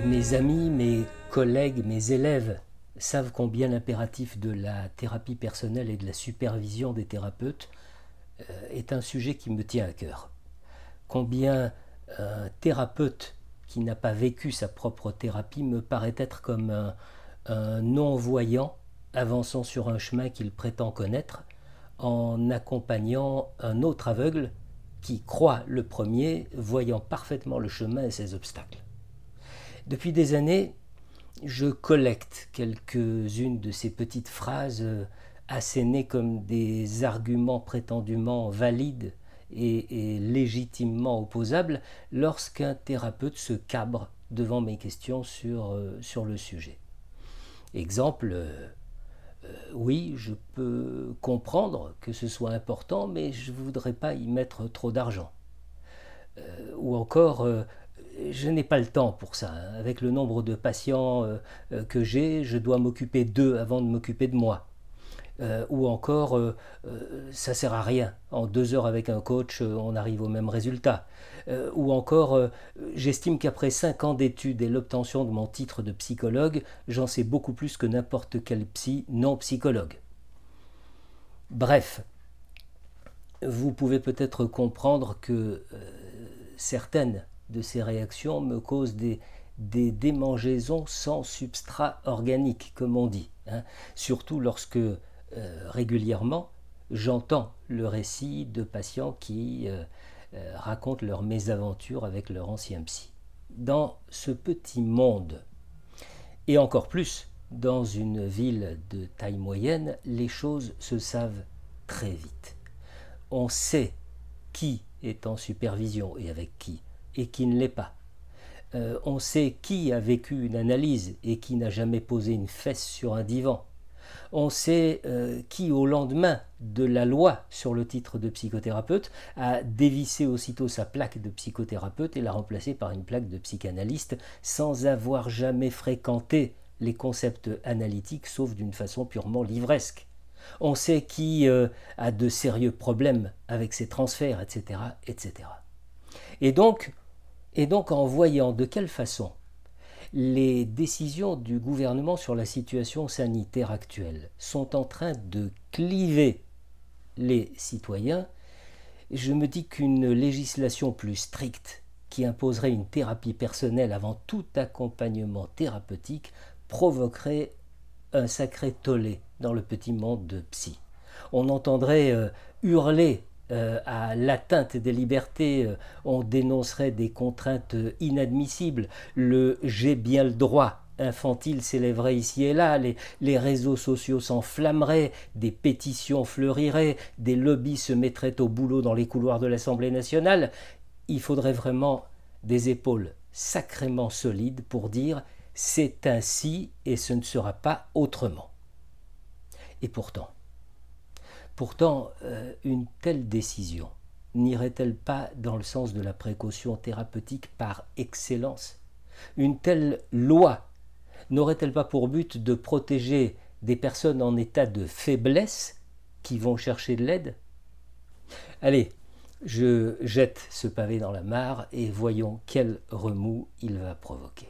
Mes amis, mes collègues, mes élèves savent combien l'impératif de la thérapie personnelle et de la supervision des thérapeutes euh, est un sujet qui me tient à cœur. Combien un thérapeute qui n'a pas vécu sa propre thérapie me paraît être comme un, un non-voyant avançant sur un chemin qu'il prétend connaître en accompagnant un autre aveugle qui croit le premier, voyant parfaitement le chemin et ses obstacles. Depuis des années, je collecte quelques-unes de ces petites phrases euh, assénées comme des arguments prétendument valides et, légitimement opposables lorsqu'un thérapeute se cabre devant mes questions sur, euh, le sujet. Exemple, euh, oui, je peux comprendre que ce soit important, mais je ne voudrais pas y mettre trop d'argent. ou encore, je n'ai pas le temps pour ça. Avec le nombre de patients euh, euh, que j'ai, je dois m'occuper d'eux avant de m'occuper de moi. Euh, ou encore, ça sert à rien. En deux heures avec un coach, on arrive au même résultat. ou encore, j'estime qu'après cinq ans d'études et l'obtention de mon titre de psychologue, j'en sais beaucoup plus que n'importe quel psy non psychologue. Bref, vous pouvez peut-être comprendre que certaines de ces réactions me causent des, démangeaisons sans substrat organique, comme on dit. Hein. Surtout lorsque euh, régulièrement j'entends le récit de patients qui euh, euh, racontent leurs mésaventures avec leur ancien psy. Dans ce petit monde, et encore plus dans une ville de taille moyenne, les choses se savent très vite. On sait qui est en supervision et avec qui et qui ne l'est pas. Euh, on sait qui a vécu une analyse et qui n'a jamais posé une fesse sur un divan. On sait euh, qui, au lendemain de la loi sur le titre de psychothérapeute, a dévissé aussitôt sa plaque de psychothérapeute et l'a remplacée par une plaque de psychanalyste sans avoir jamais fréquenté les concepts analytiques, sauf d'une façon purement livresque. On sait qui euh, a de sérieux problèmes avec ses transferts, etc., etc. Et donc, et donc en voyant de quelle façon les décisions du gouvernement sur la situation sanitaire actuelle sont en train de cliver les citoyens, je me dis qu'une législation plus stricte qui imposerait une thérapie personnelle avant tout accompagnement thérapeutique provoquerait un sacré tollé dans le petit monde de psy. On entendrait euh, hurler euh, à l'atteinte des libertés, euh, on dénoncerait des contraintes inadmissibles. Le j'ai bien le droit infantile s'élèverait ici et là, les, les réseaux sociaux s'enflammeraient, des pétitions fleuriraient, des lobbies se mettraient au boulot dans les couloirs de l'Assemblée nationale. Il faudrait vraiment des épaules sacrément solides pour dire c'est ainsi et ce ne sera pas autrement. Et pourtant, Pourtant, euh, une telle décision n'irait-elle pas dans le sens de la précaution thérapeutique par excellence? Une telle loi n'aurait-elle pas pour but de protéger des personnes en état de faiblesse qui vont chercher de l'aide? Allez, je jette ce pavé dans la mare et voyons quel remous il va provoquer.